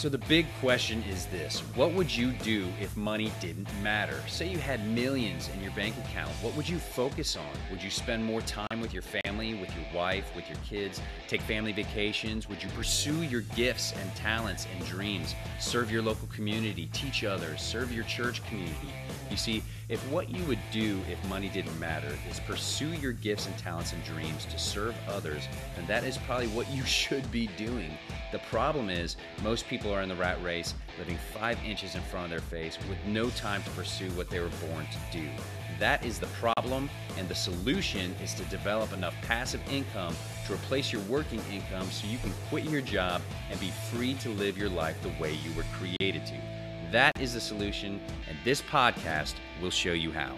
So, the big question is this What would you do if money didn't matter? Say you had millions in your bank account. What would you focus on? Would you spend more time with your family, with your wife, with your kids? Take family vacations? Would you pursue your gifts and talents and dreams? Serve your local community, teach others, serve your church community? You see, if what you would do if money didn't matter is pursue your gifts and talents and dreams to serve others, then that is probably what you should be doing. The problem is, most people are in the rat race, living five inches in front of their face with no time to pursue what they were born to do. That is the problem, and the solution is to develop enough passive income to replace your working income so you can quit your job and be free to live your life the way you were created to. That is the solution, and this podcast will show you how.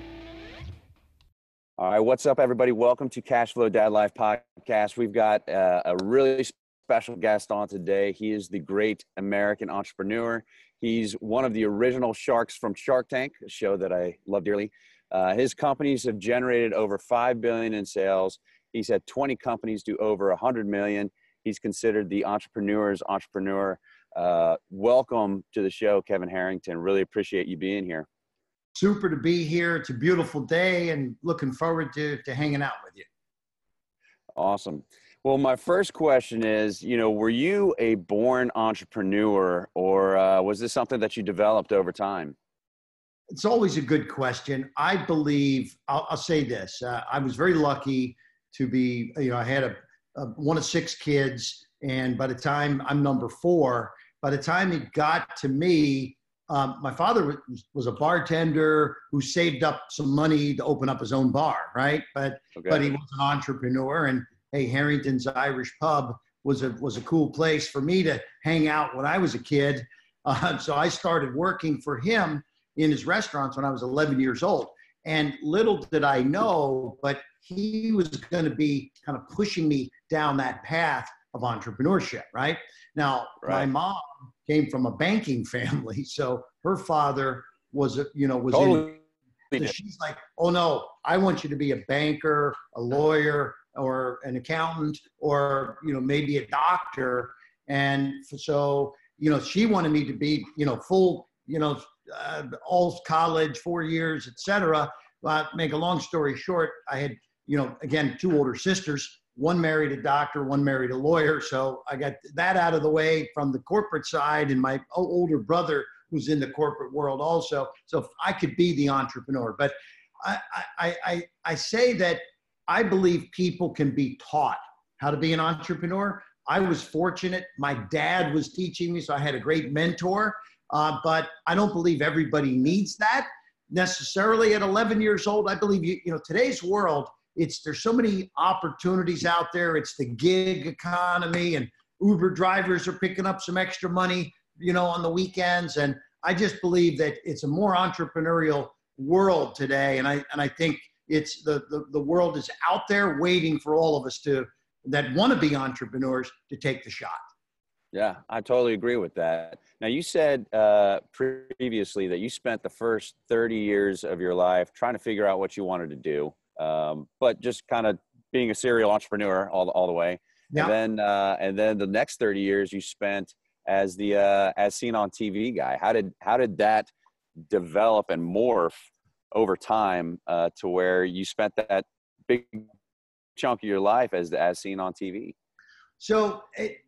All right, what's up, everybody? Welcome to Cashflow Dad Life Podcast. We've got uh, a really special guest on today. He is the great American entrepreneur. He's one of the original sharks from Shark Tank, a show that I love dearly. Uh, his companies have generated over five billion in sales. He's had 20 companies do over 100 million. He's considered the entrepreneur's entrepreneur. Uh, welcome to the show, Kevin Harrington. Really appreciate you being here. Super to be here. It's a beautiful day and looking forward to, to hanging out with you. Awesome. Well, my first question is, you know, were you a born entrepreneur or uh, was this something that you developed over time? It's always a good question. I believe, I'll, I'll say this uh, I was very lucky to be, you know, I had a, a, one of six kids. And by the time I'm number four, by the time it got to me, um, my father was, was, a bartender who saved up some money to open up his own bar, right? But okay. but he was an entrepreneur, and hey, Harrington's Irish Pub was a was a cool place for me to hang out when I was a kid. Uh, so I started working for him in his restaurants when I was 11 years old. And little did I know, but he was going to be kind of pushing me down that path of entrepreneurship, right? Now, right. my mom came from a banking family, so her father was, a, you know, was totally. in. So she's like, oh no, I want you to be a banker, a lawyer, or an accountant, or you know, maybe a doctor. And so, you know, she wanted me to be, you know, full, you know, uh, all college, four years, etc. But make a long story short, I had, you know, again, two older sisters one married a doctor, one married a lawyer. So I got that out of the way from the corporate side, and my older brother who's in the corporate world also. So I could be the entrepreneur. But I, I, I, I say that I believe people can be taught how to be an entrepreneur. I was fortunate. My dad was teaching me, so I had a great mentor. Uh, but I don't believe everybody needs that necessarily at 11 years old. I believe you, you know, today's world – it's there's so many opportunities out there. It's the gig economy, and Uber drivers are picking up some extra money, you know, on the weekends. And I just believe that it's a more entrepreneurial world today, and I and I think it's the the, the world is out there waiting for all of us to that want to be entrepreneurs to take the shot. Yeah, I totally agree with that. Now, you said uh, previously that you spent the first 30 years of your life trying to figure out what you wanted to do um, but just kind of being a serial entrepreneur all, all the way. Yeah. And then, uh, and then the next 30 years you spent as the, uh, as seen on TV guy. How did, how did that develop and morph over time uh, to where you spent that big chunk of your life as, as seen on TV? So it,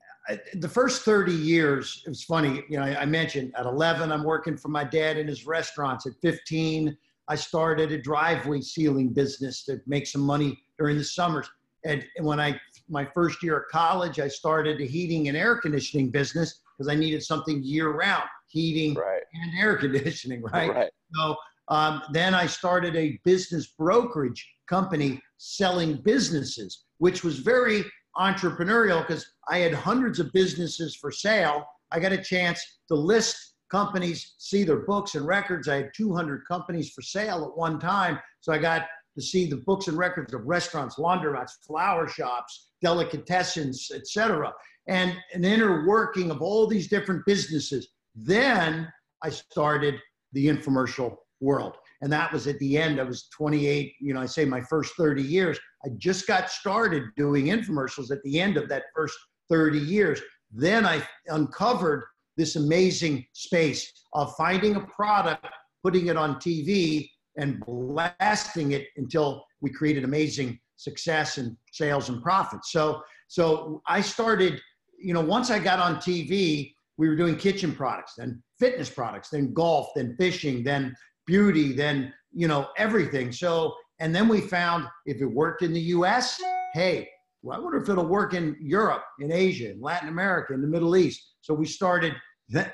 the first 30 years, it was funny. You know, I mentioned at 11, I'm working for my dad in his restaurants. At 15, I started a driveway sealing business to make some money during the summers. And when I, my first year of college, I started a heating and air conditioning business because I needed something year round, heating right. and air conditioning, right? right. So um, then I started a business brokerage company selling businesses, which was very entrepreneurial because I had hundreds of businesses for sale. I got a chance to list companies see their books and records. I had 200 companies for sale at one time. So I got to see the books and records of restaurants, laundromats, flower shops, delicatessens, etc., and an inner working of all these different businesses. Then I started the infomercial world. And that was at the end. I was 28, you know, I say my first 30 years. I just got started doing infomercials at the end of that first 30 years. Then I uncovered this amazing space of finding a product, putting it on TV, and blasting it until we created amazing success and sales and profits. So, so I started, you know, once I got on TV, we were doing kitchen products, then fitness products, then golf, then fishing, then beauty, then, you know, everything. So, and then we found if it worked in the US, hey, well, I wonder if it'll work in Europe, in Asia, in Latin America, in the Middle East. So we started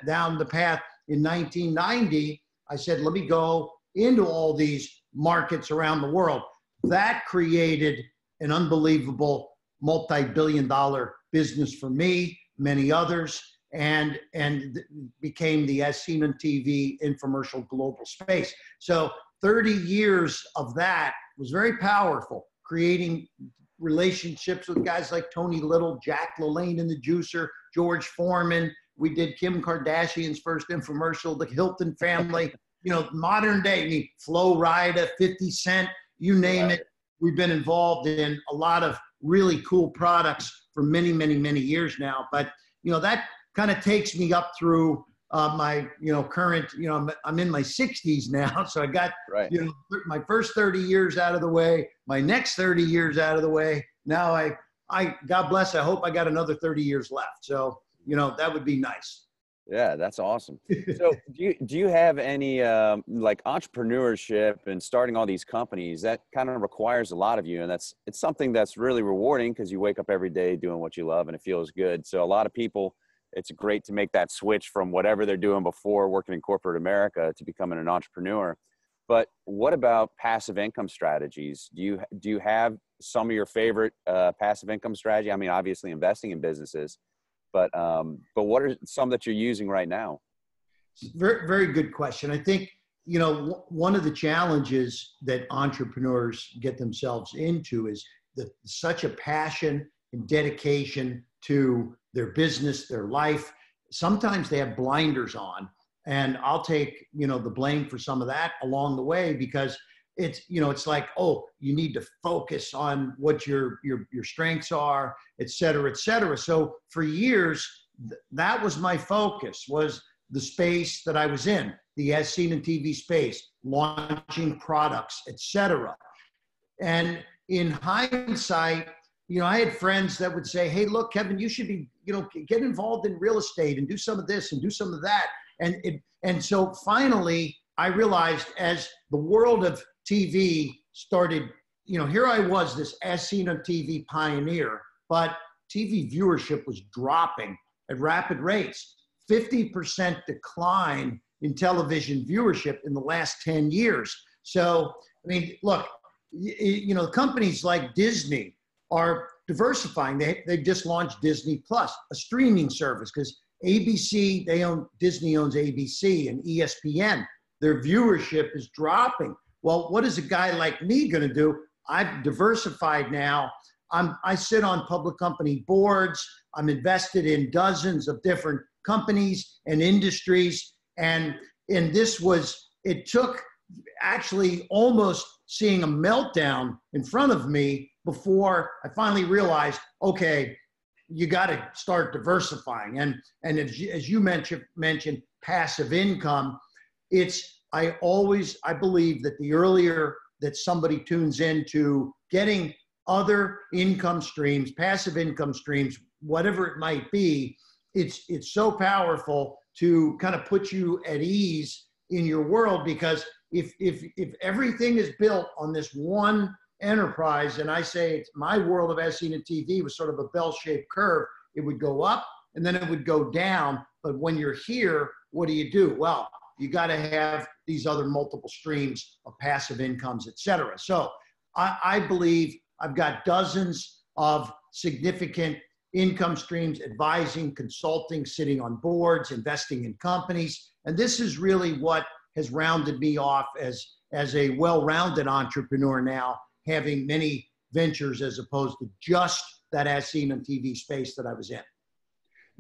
down the path in 1990. I said, let me go into all these markets around the world. That created an unbelievable multi billion dollar business for me, many others, and, and became the As Seen on TV infomercial global space. So 30 years of that was very powerful, creating relationships with guys like Tony Little, Jack LaLanne in the juicer, George Foreman. We did Kim Kardashian's first infomercial, the Hilton family, you know, modern day, I mean, Flo Rida, 50 Cent, you name it. We've been involved in a lot of really cool products for many, many, many years now. But, you know, that kind of takes me up through uh, my you know current you know I'm, I'm in my 60s now so i got right. you know my first 30 years out of the way my next 30 years out of the way. Now i i god bless i hope i got another 30 years left. So you know that would be nice. Yeah that's awesome. So do you do you have any um, like entrepreneurship and starting all these companies that kind of requires a lot of you? And that's it's something that's really rewarding because you wake up every day doing what you love and it feels good. So a lot of people it's great to make that switch from whatever they're doing before working in corporate America to becoming an entrepreneur. But what about passive income strategies? Do you do you have some of your favorite uh, passive income strategy? I mean, obviously investing in businesses, but um, but what are some that you're using right now? Very very good question. I think you know one of the challenges that entrepreneurs get themselves into is the, such a passion and dedication to their business, their life. Sometimes they have blinders on, and I'll take you know the blame for some of that along the way because it's you know it's like oh you need to focus on what your your your strengths are, et cetera, et cetera. So for years th- that was my focus was the space that I was in, the as seen in TV space, launching products, et cetera. And in hindsight, you know, I had friends that would say, "Hey, look, Kevin, you should be, you know, get involved in real estate and do some of this and do some of that." And it, and so finally, I realized as the world of TV started, you know, here I was, this as seen on TV pioneer, but TV viewership was dropping at rapid rates. 50% decline in television viewership in the last 10 years. So, I mean, look, you know, companies like Disney, are diversifying. They, they just launched Disney Plus, a streaming service, because ABC, they own, Disney owns ABC and ESPN. Their viewership is dropping. Well, what is a guy like me going to do? I've diversified now. I'm, I sit on public company boards. I'm invested in dozens of different companies and industries. And, and this was, it took actually almost seeing a meltdown in front of me before I finally realized, okay, you got to start diversifying. And and as you, as you mentioned mentioned passive income, it's I always I believe that the earlier that somebody tunes into getting other income streams, passive income streams, whatever it might be, it's it's so powerful to kind of put you at ease in your world because if if if everything is built on this one enterprise, and I say my world of Seen on TV was sort of a bell-shaped curve. It would go up and then it would go down. But when you're here, what do you do? Well, you got to have these other multiple streams of passive incomes, et cetera. So I, I believe I've got dozens of significant income streams, advising, consulting, sitting on boards, investing in companies. And this is really what has rounded me off as, as a well-rounded entrepreneur now having many ventures as opposed to just that as seen on TV space that I was in.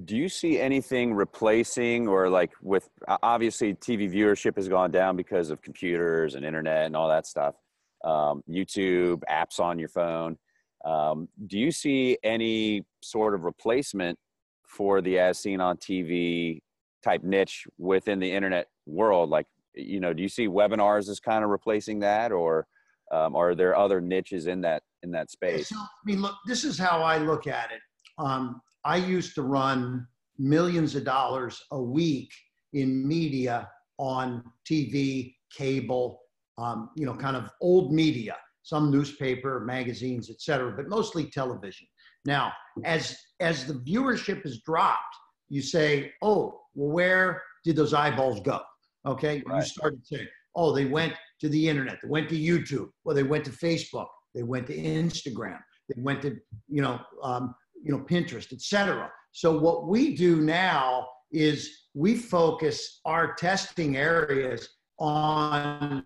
Do you see anything replacing or like with obviously TV viewership has gone down because of computers and internet and all that stuff, um, YouTube, apps on your phone. Um, do you see any sort of replacement for the as seen on TV type niche within the internet world like you know do you see webinars as kind of replacing that or um, are there other niches in that in that space so, i mean look this is how i look at it um, i used to run millions of dollars a week in media on tv cable um, you know kind of old media some newspaper magazines etc but mostly television now as as the viewership has dropped you say oh well where did those eyeballs go Okay. Right. You started saying, oh, they went to the internet, they went to YouTube, well, they went to Facebook, they went to Instagram, they went to, you know, um, you know, Pinterest, etc. So what we do now is we focus our testing areas on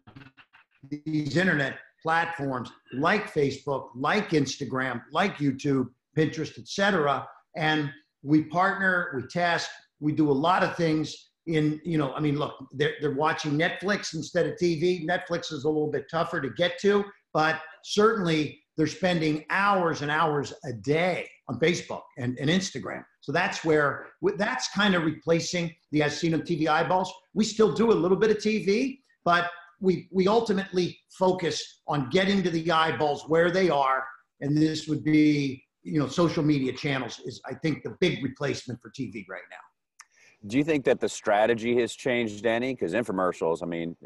these internet platforms like Facebook, like Instagram, like YouTube, Pinterest, etc. And we partner, we test, we do a lot of things in you know i mean look they're, they're watching netflix instead of tv netflix is a little bit tougher to get to but certainly they're spending hours and hours a day on facebook and, and instagram. So that's where that's kind of replacing the i've seen on tv eyeballs. We still do a little bit of tv but we we ultimately focus on getting to the eyeballs where they are and this would be you know social media channels is i think the big replacement for tv right now do you think that the strategy has changed any? Because infomercials, I mean,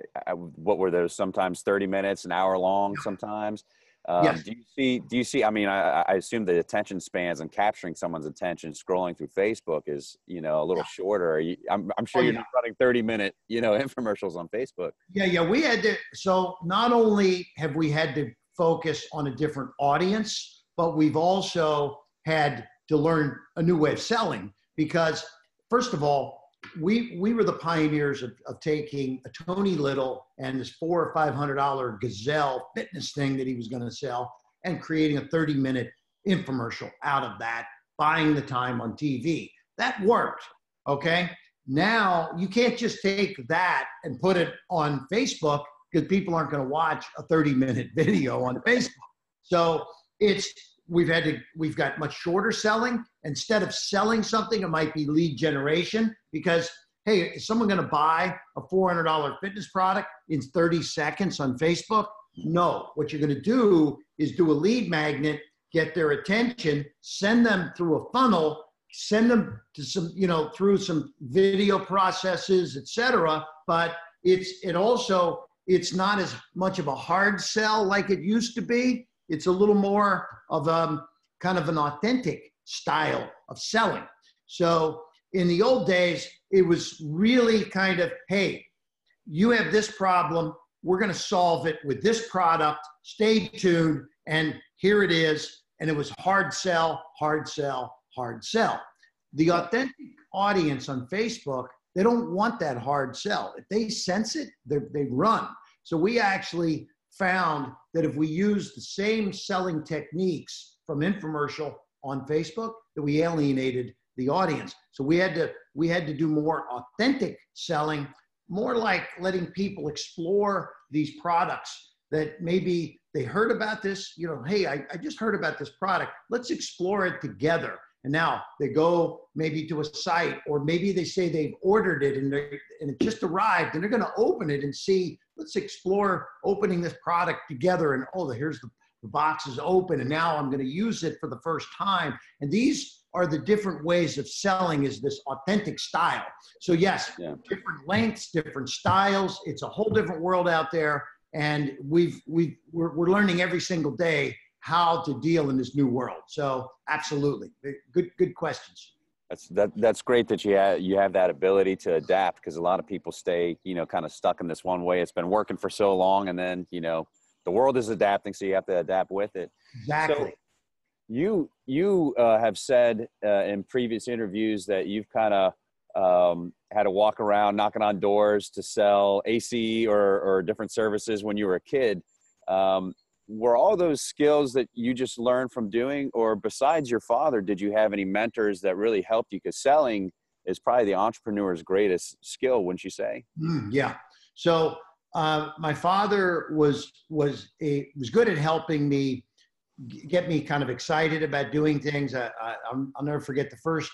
what were those? Sometimes thirty minutes, an hour long. Sometimes. Um, yes. Do you see? Do you see? I mean, I, I, assume the attention spans and capturing someone's attention scrolling through Facebook is, you know, a little yeah. shorter. You, I'm, I'm sure oh, you're yeah. not running 30 minute, you know, infomercials on Facebook. Yeah, yeah. We had to. So not only have we had to focus on a different audience, but we've also had to learn a new way of selling because first of all, we we were the pioneers of, of taking a Tony Little and this four or five hundred dollar gazelle fitness thing that he was going to sell and creating a 30 minute infomercial out of that, buying the time on TV. That worked. Okay. Now you can't just take that and put it on Facebook because people aren't going to watch a 30 minute video on Facebook. So it's we've had to we've got much shorter selling instead of selling something it might be lead generation because hey is someone going to buy a $400 fitness product in 30 seconds on facebook? No. What you're going to do is do a lead magnet get their attention send them through a funnel send them to some you know through some video processes etc but it's it also it's not as much of a hard sell like it used to be. It's a little more of a um, kind of an authentic style of selling. So in the old days, it was really kind of, hey, you have this problem. We're going to solve it with this product. Stay tuned. And here it is. And it was hard sell, hard sell, hard sell. The authentic audience on Facebook, they don't want that hard sell. If they sense it, they run. So we actually found that if we use the same selling techniques from infomercial on Facebook, that we alienated the audience. So we had to we had to do more authentic selling, more like letting people explore these products that maybe they heard about this, you know, hey, I, I just heard about this product. Let's explore it together. And now they go maybe to a site, or maybe they say they've ordered it and, and it just arrived, and they're going to open it and see let's explore opening this product together. And oh, here's the, the box is open, and now I'm going to use it for the first time. And these are the different ways of selling is this authentic style. So yes, yeah. different lengths, different styles. It's a whole different world out there. And we've, we've, we're, we're learning every single day how to deal in this new world. So absolutely. Good, good questions. That's that. That's great that you have you have that ability to adapt because a lot of people stay, you know, kind of stuck in this one way. It's been working for so long, and then you know, the world is adapting, so you have to adapt with it. Exactly. So you you uh, have said uh, in previous interviews that you've kind of um, had to walk around knocking on doors to sell AC or or different services when you were a kid. Um, were all those skills that you just learned from doing or besides your father did you have any mentors that really helped you because selling is probably the entrepreneur's greatest skill wouldn't you say mm, yeah so uh, my father was was a was good at helping me get me kind of excited about doing things I, will never forget the first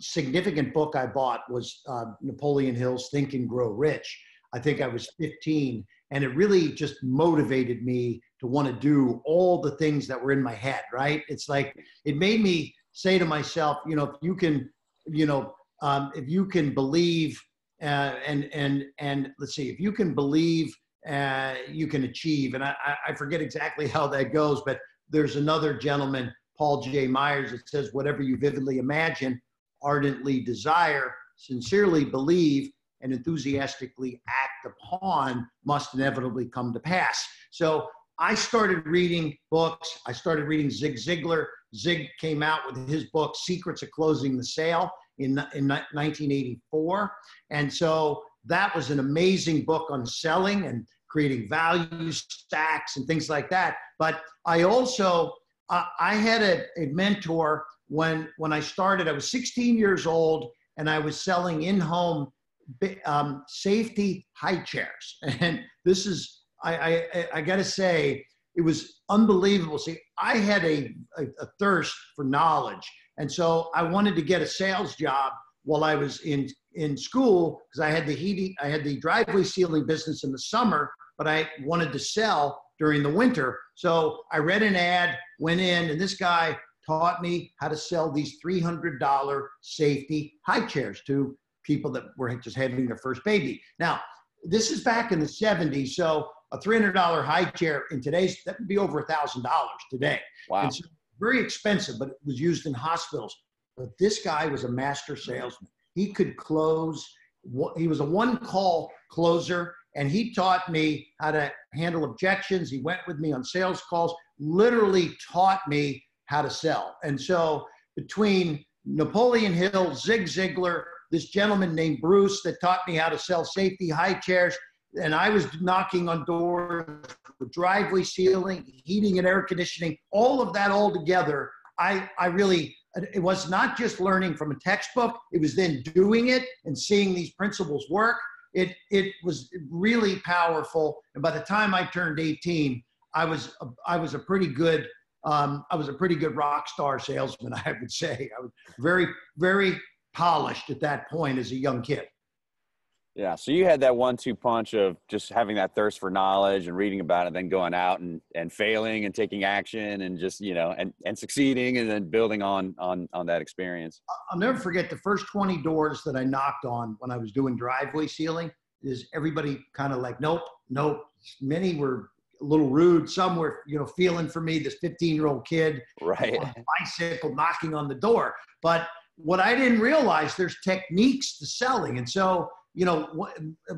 significant book I bought was uh, Napoleon Hill's Think and Grow Rich. I think I was 15, and it really just motivated me to want to do all the things that were in my head. Right? It's like it made me say to myself, you know, if you can, you know, um, if you can believe, uh, and and and let's see, if you can believe, uh, you can achieve. And I, I forget exactly how that goes, but there's another gentleman, Paul J. Myers, that says, whatever you vividly imagine, ardently desire, sincerely believe, and enthusiastically act upon must inevitably come to pass. So I started reading books. I started reading Zig Ziglar. Zig came out with his book, Secrets of Closing the Sale, in, in 1984. And so that was an amazing book on selling and creating value stacks and things like that. But I also, uh, I had a, a mentor when when I started. I was 16 years old and I was selling in-home um, safety high chairs. And this is, I, I, I got to say, it was unbelievable. See, I had a, a, a thirst for knowledge. And so I wanted to get a sales job while I was in, in school because I had the heating, I had the driveway sealing business in the summer, but I wanted to sell during the winter. So I read an ad, went in, and this guy taught me how to sell these $300 safety high chairs to people that were just having their first baby. Now, this is back in the 70s, so a $300 high chair in today's, that would be over a $1,000 today. Wow. So very expensive, but it was used in hospitals. But this guy was a master salesman. He could close, he was a one call closer, and he taught me how to handle objections. He went with me on sales calls, literally taught me how to sell. And so between Napoleon Hill, Zig Ziglar, this gentleman named Bruce that taught me how to sell safety high chairs, and I was knocking on doors driveway sealing, heating and air conditioning, all of that all together. I, I really, it was not just learning from a textbook, it was then doing it and seeing these principles work. It, it was really powerful. And by the time I turned 18, I was, a, I was a pretty good um, I was a pretty good rock star salesman, I would say. I was very, very polished at that point as a young kid. Yeah, so you had that one-two punch of just having that thirst for knowledge and reading about it, then going out and, and failing and taking action and just you know and, and succeeding and then building on on on that experience. I'll never forget the first twenty doors that I knocked on when I was doing driveway sealing. Is everybody kind of like, nope, nope. Many were a little rude. Some were, you know, feeling for me, this 15 year old kid, right, on bicycle knocking on the door. But what I didn't realize, there's techniques to selling, and so you know,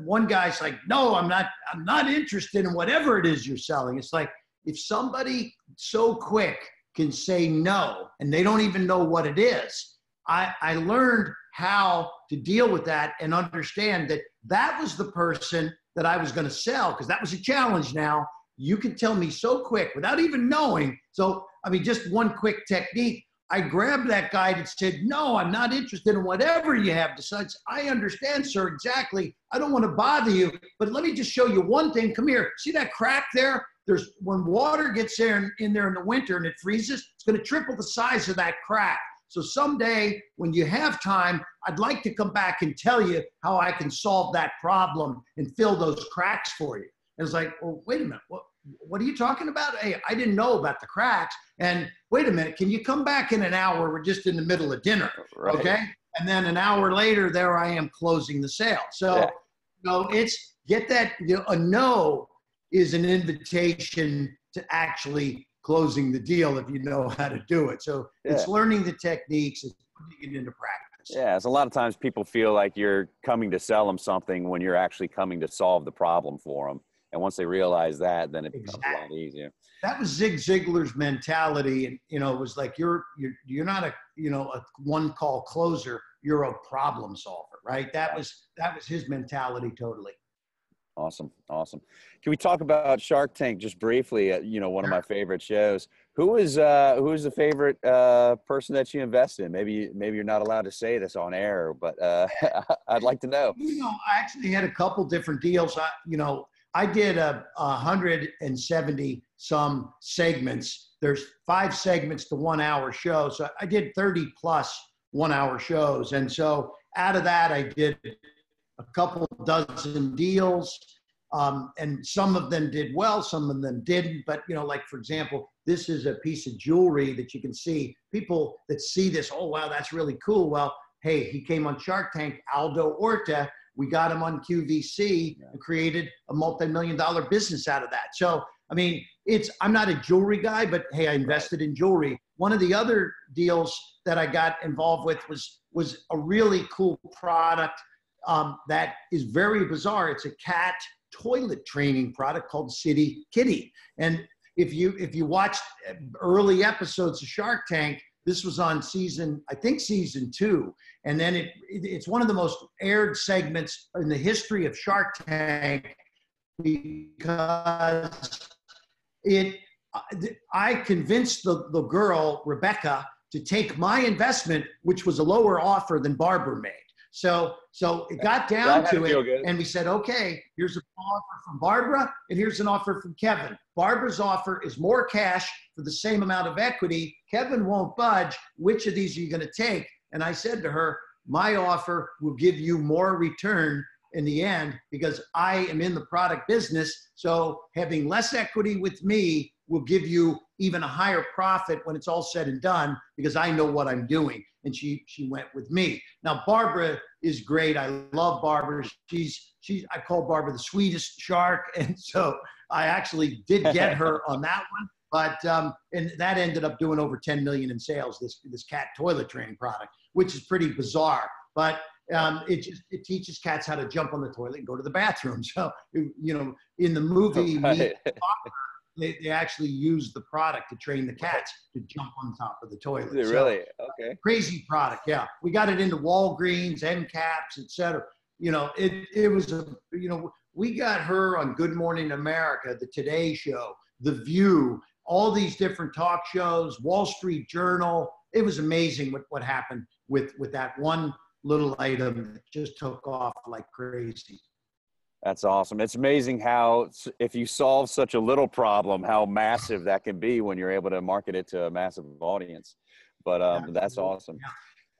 one guy's like, no, I'm not, I'm not interested in whatever it is you're selling. It's like if somebody so quick can say no and they don't even know what it is. I, I learned how to deal with that and understand that that was the person that I was going to sell because that was a challenge now you can tell me so quick without even knowing. So, I mean, just one quick technique. I grabbed that guy and said, No, I'm not interested in whatever you have to say. I understand, sir, exactly. I don't want to bother you, but let me just show you one thing. Come here. See that crack there? There's when water gets there in, in there in the winter and it freezes, it's going to triple the size of that crack. So someday when you have time, I'd like to come back and tell you how I can solve that problem and fill those cracks for you. And it's like, well, wait a minute, what, what are you talking about? Hey, I didn't know about the cracks. And wait a minute, can you come back in an hour? We're just in the middle of dinner. Right. Okay. And then an hour later, there I am closing the sale. So, yeah. you know, it's get that, you know, a no is an invitation to actually closing the deal if you know how to do it. So yeah. it's learning the techniques, it's putting it into practice. Yeah, it's a lot of times people feel like you're coming to sell them something when you're actually coming to solve the problem for them. And once they realize that, then it becomes exactly. a lot easier. That was Zig Ziglar's mentality, and you know, it was like you're you're you're not a you know a one call closer. You're a problem solver, right? That was that was his mentality totally. Awesome, awesome. Can we talk about Shark Tank just briefly? Uh, you know, one of my favorite shows. Who is uh, who is the favorite uh, person that you invest in? Maybe maybe you're not allowed to say this on air, but uh, I'd like to know. You know, I actually had a couple different deals. I, you know, I did a, a 170 some segments. There's five segments to one hour show. So I did 30 plus one hour shows. And so out of that, I did a couple dozen deals. Um, and some of them did well, some of them didn't. But, you know, like for example, this is a piece of jewelry that you can see. People that see this, oh, wow, that's really cool. Well, hey, he came on Shark Tank, Aldo Orta. We got him on QVC and created a multi-million dollar business out of that. So, I mean, it's I'm not a jewelry guy, but hey, I invested in jewelry. One of the other deals that I got involved with was was a really cool product um, that is very bizarre. It's a cat toilet training product called CitiKitty. And if you if you watched early episodes of Shark Tank, this was on season I think season two, and then it, it it's one of the most aired segments in the history of Shark Tank because it uh, I convinced the, the girl, Rebecca, to take my investment, which was a lower offer than Barbara made. So, so it got down to it, and we said, okay, here's an offer from Barbara, and here's an offer from Kevin. Barbara's offer is more cash for the same amount of equity. Kevin won't budge. Which of these are you going to take? And I said to her, my offer will give you more return in the end because I am in the product business. So having less equity with me will give you even a higher profit when it's all said and done because I know what I'm doing. And she she went with me. Now Barbara is great. I love Barbara. She's she's I call Barbara the sweetest shark, and so I actually did get her on that one. But um, and that ended up doing over 10 million in sales. This this cat toilet training product, which is pretty bizarre. But um, it just it teaches cats how to jump on the toilet and go to the bathroom. So you know, in the movie, okay they, they actually use the product to train the cats to jump on top of the toilet. So, really? Uh, okay. Crazy product, yeah. We got it into Walgreens, end caps, etc. You know, it it was a you know we got her on Good Morning America, the Today Show, The View, all these different talk shows, Wall Street Journal. It was amazing what what happened with with that one little item that just took off like crazy. That's awesome. It's amazing how if you solve such a little problem, how massive that can be when you're able to market it to a massive audience. But um, that's awesome.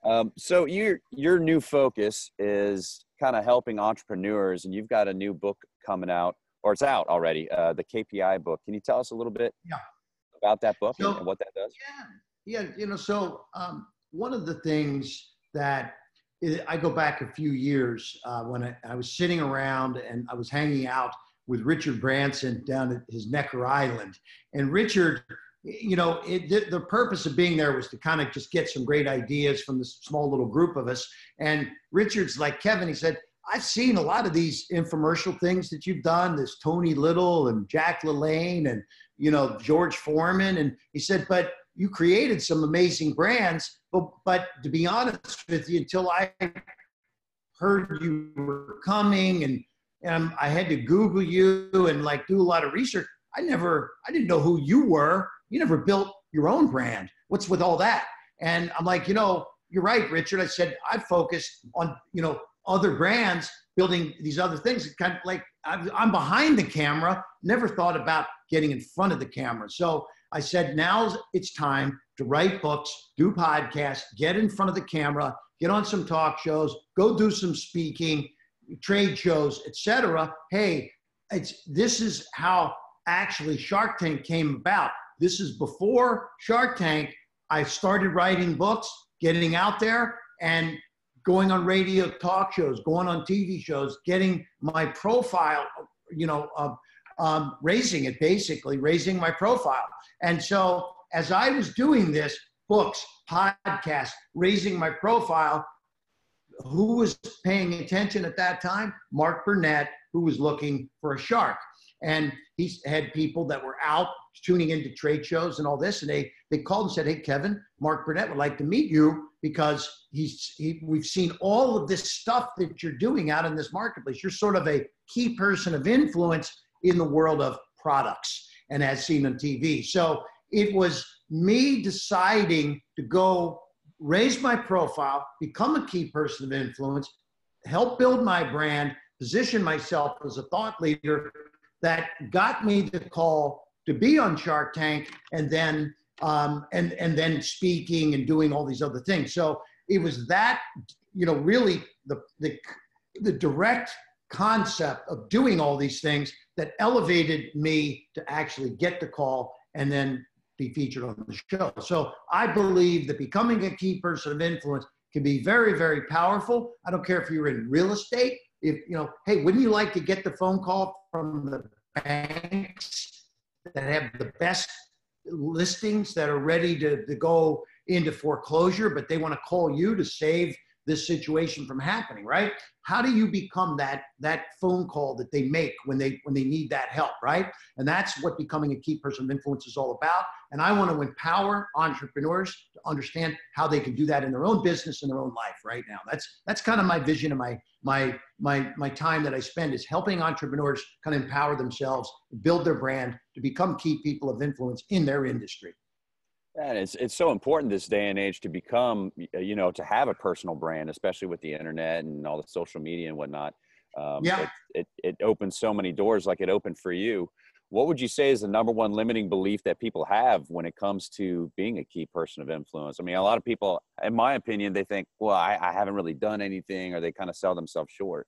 Um, so your your new focus is kind of helping entrepreneurs, and you've got a new book coming out, or it's out already, uh, the KPI book. Can you tell us a little bit yeah. about that book so, and what that does? Yeah, yeah. You know, so um, one of the things that I go back a few years uh, when I, I, was sitting around and I was hanging out with Richard Branson down at his Necker Island. And Richard, you know, it, the, the, purpose of being there was to kind of just get some great ideas from this small little group of us. And Richard's like, Kevin, he said, I've seen a lot of these infomercial things that you've done, this Tony Little and Jack LaLanne and, you know, George Foreman. And he said, but you created some amazing brands, but but to be honest with you, until I heard you were coming and and I had to Google you and like do a lot of research, I never I didn't know who you were. You never built your own brand. What's with all that? And I'm like, you know, you're right, Richard. I said I focused on you know other brands building these other things. kind of like I'm behind the camera. Never thought about getting in front of the camera. So I said, now it's time to write books, do podcasts, get in front of the camera, get on some talk shows, go do some speaking, trade shows, etc. Hey, it's this is how actually Shark Tank came about. This is before Shark Tank. I started writing books, getting out there, and going on radio talk shows, going on TV shows, getting my profile, you know, uh, um, raising it basically, raising my profile. And so as I was doing this, books, podcasts, raising my profile, who was paying attention at that time? Mark Burnett, who was looking for a shark. And he had people that were out tuning into trade shows and all this. And they, they called and said, Hey, Kevin, Mark Burnett would like to meet you because he's, he, we've seen all of this stuff that you're doing out in this marketplace. You're sort of a key person of influence in the world of products and as seen on TV. So it was me deciding to go raise my profile, become a key person of influence, help build my brand, position myself as a thought leader that got me the call to be on Shark Tank and then um, and and then speaking and doing all these other things. So it was that, you know, really the, the, the direct concept of doing all these things that elevated me to actually get the call and then be featured on the show. So I believe that becoming a key person of influence can be very, very powerful. I don't care if you're in real estate. If you know, hey, wouldn't you like to get the phone call from the banks that have the best listings that are ready to, to go into foreclosure, but they want to call you to save this situation from happening, right? How do you become that that phone call that they make when they when they need that help, right? And that's what becoming a key person of influence is all about. And I want to empower entrepreneurs to understand how they can do that in their own business in their own life right now. That's that's kind of my vision and my my my my time that I spend is helping entrepreneurs kind of empower themselves, build their brand, to become key people of influence in their industry. And it's it's so important this day and age to become, you know, to have a personal brand, especially with the internet and all the social media and whatnot. Um, yeah. It, it, it opens so many doors, like it opened for you. What would you say is the number one limiting belief that people have when it comes to being a key person of influence? I mean, a lot of people, in my opinion, they think, well, I, I haven't really done anything, or they kind of sell themselves short.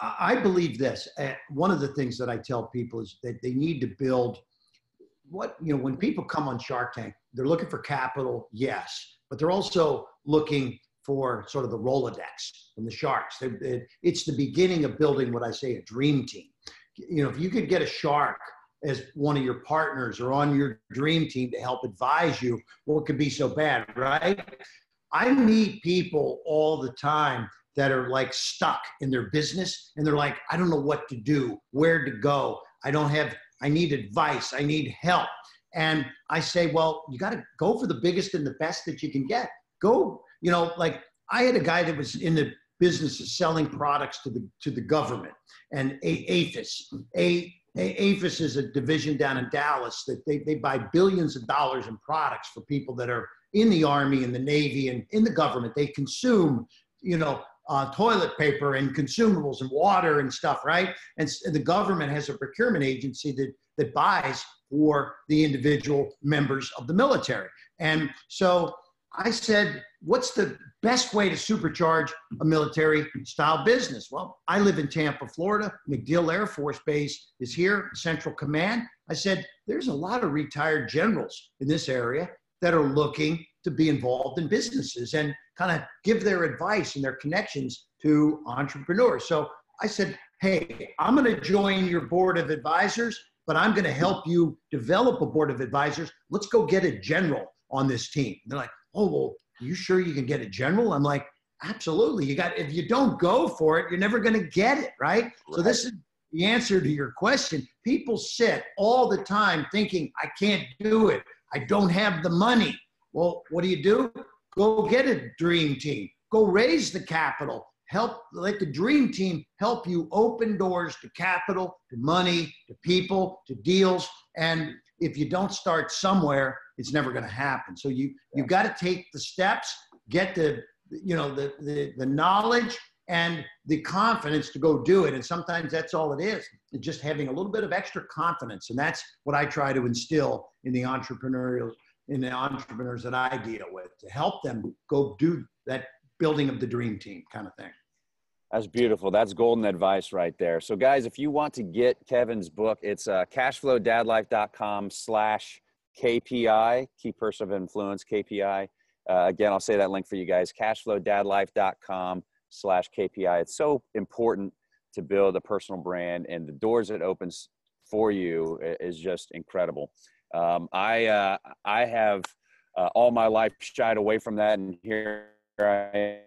I believe this. Uh, one of the things that I tell people is that they need to build what you know when people come on Shark Tank, they're looking for capital, yes, but they're also looking for sort of the Rolodex from the Sharks. They, they, it's the beginning of building what I say a dream team. You know, if you could get a shark as one of your partners or on your dream team to help advise you, what could be so bad, right? I meet people all the time that are like stuck in their business and they're like, I don't know what to do, where to go. I don't have I need advice. I need help. And I say, well, you got to go for the biggest and the best that you can get. Go, you know, like I had a guy that was in the business of selling products to the to the government and AAFES. A, AAFES is a division down in Dallas that they, they buy billions of dollars in products for people that are in the army and the navy and in the government. They consume, you know, uh, toilet paper and consumables and water and stuff, right? And, and the government has a procurement agency that that buys for the individual members of the military. And so I said, what's the best way to supercharge a military style business? Well, I live in Tampa, Florida. MacDill Air Force Base is here, Central Command. I said, there's a lot of retired generals in this area that are looking to be involved in businesses and kind of give their advice and their connections to entrepreneurs. So I said, hey, I'm going to join your board of advisors, but I'm going to help you develop a board of advisors. Let's go get a general on this team. they're like, oh, well, are you sure you can get a general? I'm like, absolutely. You got, if you don't go for it, you're never going to get it, right? right? So this is the answer to your question. People sit all the time thinking, I can't do it. I don't have the money. Well, what do you do? Go get a dream team. Go raise the capital. Help, let the dream team help you open doors to capital, to money, to people, to deals. And if you don't start somewhere, it's never going to happen. So you you've got to take the steps, get the you know the, the the knowledge and the confidence to go do it. And sometimes that's all it is. It's just having a little bit of extra confidence. And that's what I try to instill in the entrepreneurial in the entrepreneurs that I deal with to help them go do that building of the dream team kind of thing. That's beautiful. That's golden advice right there. So guys, if you want to get Kevin's book, it's uh, cashflowdadlife.com slash KPI, key person of influence, KPI. Uh, again, I'll say that link for you guys, cashflowdadlife.com slash KPI. It's so important to build a personal brand and the doors it opens for you is just incredible. Um, I uh, I have uh, all my life shied away from that, and here I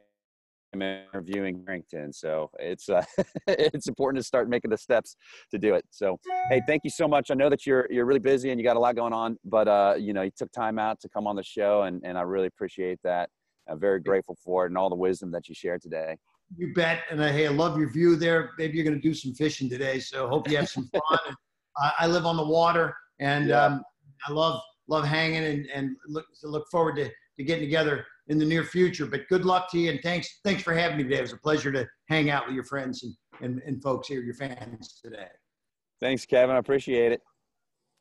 am interviewing Harrington. So it's uh, it's important to start making the steps to do it. So hey, thank you so much. I know that you're you're really busy and you got a lot going on, but uh, you know you took time out to come on the show, and and I really appreciate that. I'm very grateful for it and all the wisdom that you shared today. You bet. And I, hey, I love your view there. Maybe you're going to do some fishing today, so hope you have some fun. I, I live on the water, and yeah. um, I love love hanging and, and look look forward to, to getting together in the near future. But good luck to you and thanks thanks for having me today. It was a pleasure to hang out with your friends and, and, and folks here, your fans today. Thanks, Kevin. I appreciate it.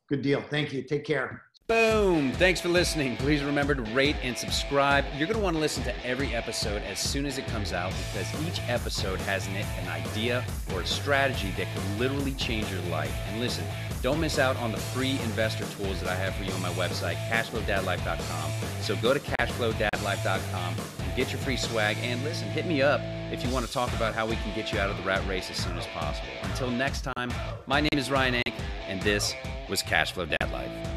Good deal. Thank you. Take care. Boom! Thanks for listening. Please remember to rate and subscribe. You're going to want to listen to every episode as soon as it comes out because each episode has in it an idea or a strategy that could literally change your life. And listen, don't miss out on the free investor tools that I have for you on my website, cashflowdadlife.com. So go to cashflowdadlife.com and get your free swag. And listen, hit me up if you want to talk about how we can get you out of the rat race as soon as possible. Until next time, my name is Ryan Ank, and this was Cashflow Dad Life.